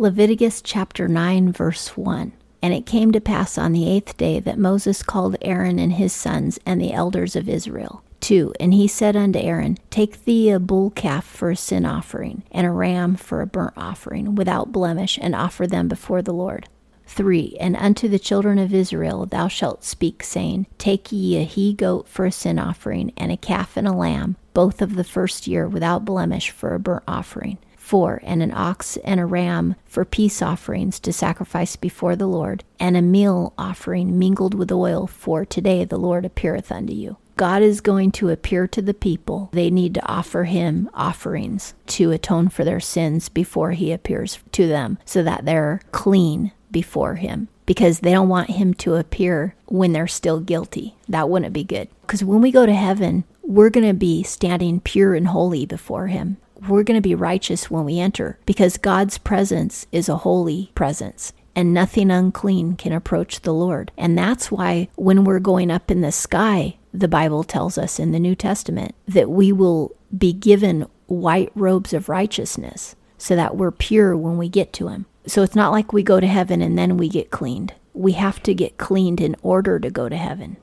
Leviticus chapter 9, verse 1. And it came to pass on the eighth day that Moses called Aaron and his sons and the elders of Israel. 2. And he said unto Aaron, Take thee a bull calf for a sin offering, and a ram for a burnt offering, without blemish, and offer them before the Lord. 3. And unto the children of Israel thou shalt speak, saying, Take ye a he goat for a sin offering, and a calf and a lamb, both of the first year, without blemish, for a burnt offering. 4. And an ox and a ram for peace offerings to sacrifice before the Lord, and a meal offering mingled with oil, for today the Lord appeareth unto you. God is going to appear to the people. They need to offer him offerings to atone for their sins before he appears to them so that they're clean before him because they don't want him to appear when they're still guilty. That wouldn't be good. Because when we go to heaven, we're going to be standing pure and holy before him we're going to be righteous when we enter because God's presence is a holy presence and nothing unclean can approach the Lord. And that's why when we're going up in the sky, the Bible tells us in the New Testament that we will be given white robes of righteousness so that we're pure when we get to Him. So it's not like we go to heaven and then we get cleaned. We have to get cleaned in order to go to heaven.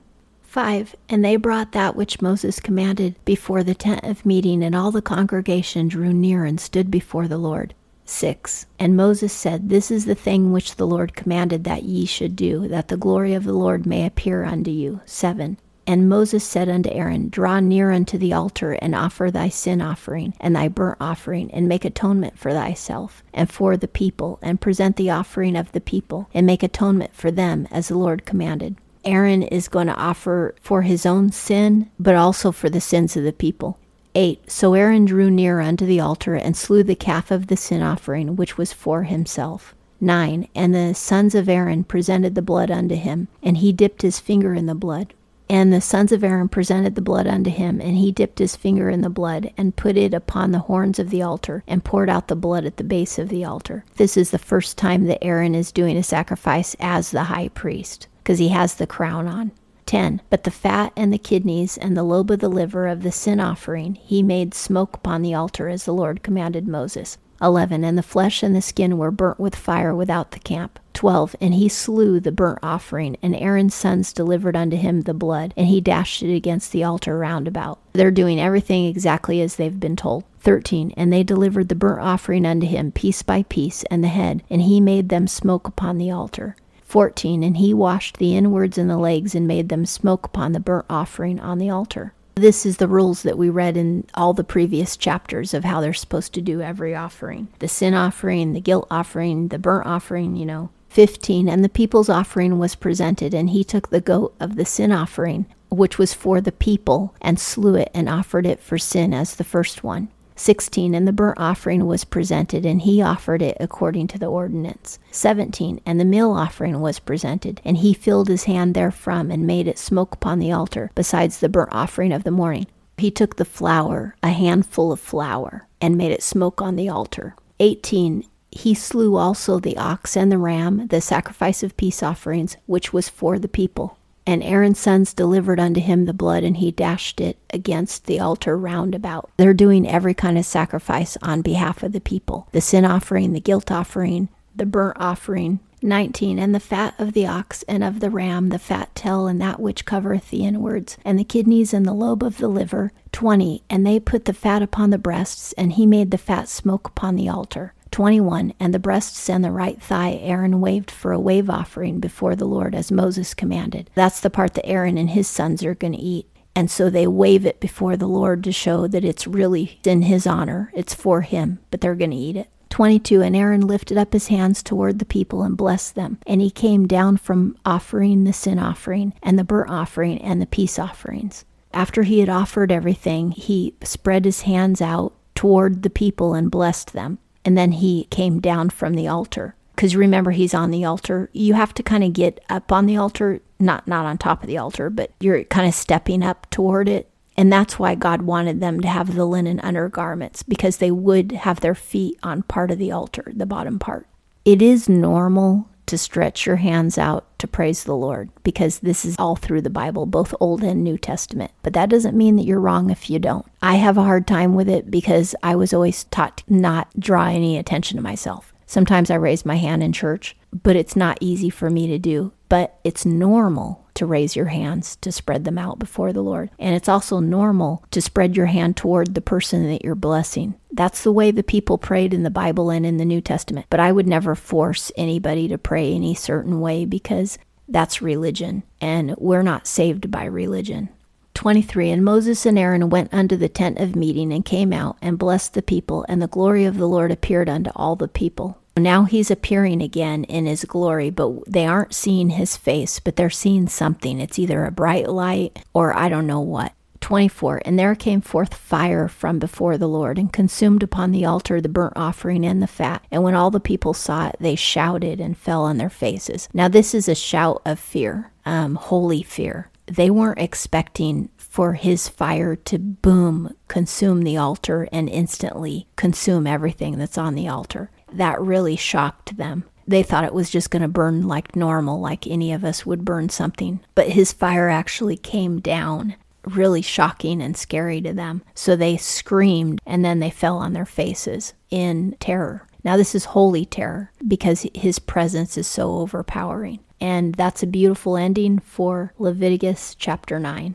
5. And they brought that which Moses commanded before the tent of meeting, and all the congregation drew near and stood before the Lord. 6. And Moses said, This is the thing which the Lord commanded that ye should do, that the glory of the Lord may appear unto you. 7. And Moses said unto Aaron, Draw near unto the altar, and offer thy sin offering, and thy burnt offering, and make atonement for thyself, and for the people, and present the offering of the people, and make atonement for them, as the Lord commanded. Aaron is going to offer for his own sin, but also for the sins of the people. 8. So Aaron drew near unto the altar and slew the calf of the sin offering, which was for himself. 9. And the sons of Aaron presented the blood unto him, and he dipped his finger in the blood. And the sons of Aaron presented the blood unto him, and he dipped his finger in the blood, and put it upon the horns of the altar, and poured out the blood at the base of the altar. This is the first time that Aaron is doing a sacrifice as the high priest because he has the crown on. 10. But the fat and the kidneys and the lobe of the liver of the sin offering he made smoke upon the altar as the Lord commanded Moses. 11. And the flesh and the skin were burnt with fire without the camp. 12. And he slew the burnt offering, and Aaron's sons delivered unto him the blood, and he dashed it against the altar round about. They're doing everything exactly as they've been told. 13. And they delivered the burnt offering unto him piece by piece, and the head, and he made them smoke upon the altar. 14. And he washed the inwards and the legs and made them smoke upon the burnt offering on the altar. This is the rules that we read in all the previous chapters of how they're supposed to do every offering the sin offering, the guilt offering, the burnt offering, you know. 15. And the people's offering was presented, and he took the goat of the sin offering, which was for the people, and slew it and offered it for sin as the first one. 16. And the burnt offering was presented, and he offered it according to the ordinance. 17. And the meal offering was presented, and he filled his hand therefrom, and made it smoke upon the altar, besides the burnt offering of the morning. He took the flour, a handful of flour, and made it smoke on the altar. 18. He slew also the ox and the ram, the sacrifice of peace offerings, which was for the people. And Aaron's sons delivered unto him the blood, and he dashed it against the altar round about. They're doing every kind of sacrifice on behalf of the people the sin offering, the guilt offering, the burnt offering. 19. And the fat of the ox and of the ram, the fat tail, and that which covereth the inwards, and the kidneys and the lobe of the liver. 20. And they put the fat upon the breasts, and he made the fat smoke upon the altar. 21 And the breasts and the right thigh Aaron waved for a wave offering before the Lord as Moses commanded. That's the part that Aaron and his sons are going to eat. And so they wave it before the Lord to show that it's really in his honor. It's for him, but they're going to eat it. 22 And Aaron lifted up his hands toward the people and blessed them. And he came down from offering the sin offering and the burnt offering and the peace offerings. After he had offered everything, he spread his hands out toward the people and blessed them and then he came down from the altar. Because remember he's on the altar. You have to kind of get up on the altar not not on top of the altar but you're kind of stepping up toward it. And that's why God wanted them to have the linen undergarments because they would have their feet on part of the altar the bottom part. It is normal to stretch your hands out to praise the Lord because this is all through the Bible, both Old and New Testament. But that doesn't mean that you're wrong if you don't. I have a hard time with it because I was always taught to not draw any attention to myself. Sometimes I raise my hand in church, but it's not easy for me to do. But it's normal to raise your hands to spread them out before the Lord. And it's also normal to spread your hand toward the person that you're blessing. That's the way the people prayed in the Bible and in the New Testament. But I would never force anybody to pray any certain way because that's religion, and we're not saved by religion. 23 And Moses and Aaron went unto the tent of meeting and came out and blessed the people, and the glory of the Lord appeared unto all the people. Now he's appearing again in his glory, but they aren't seeing his face, but they're seeing something. It's either a bright light or I don't know what. 24 And there came forth fire from before the Lord, and consumed upon the altar the burnt offering and the fat. And when all the people saw it, they shouted and fell on their faces. Now, this is a shout of fear, um, holy fear. They weren't expecting for his fire to boom, consume the altar, and instantly consume everything that's on the altar. That really shocked them they thought it was just going to burn like normal, like any of us would burn something. But his fire actually came down really shocking and scary to them. So they screamed and then they fell on their faces in terror. Now, this is holy terror because his presence is so overpowering. And that's a beautiful ending for Leviticus chapter 9.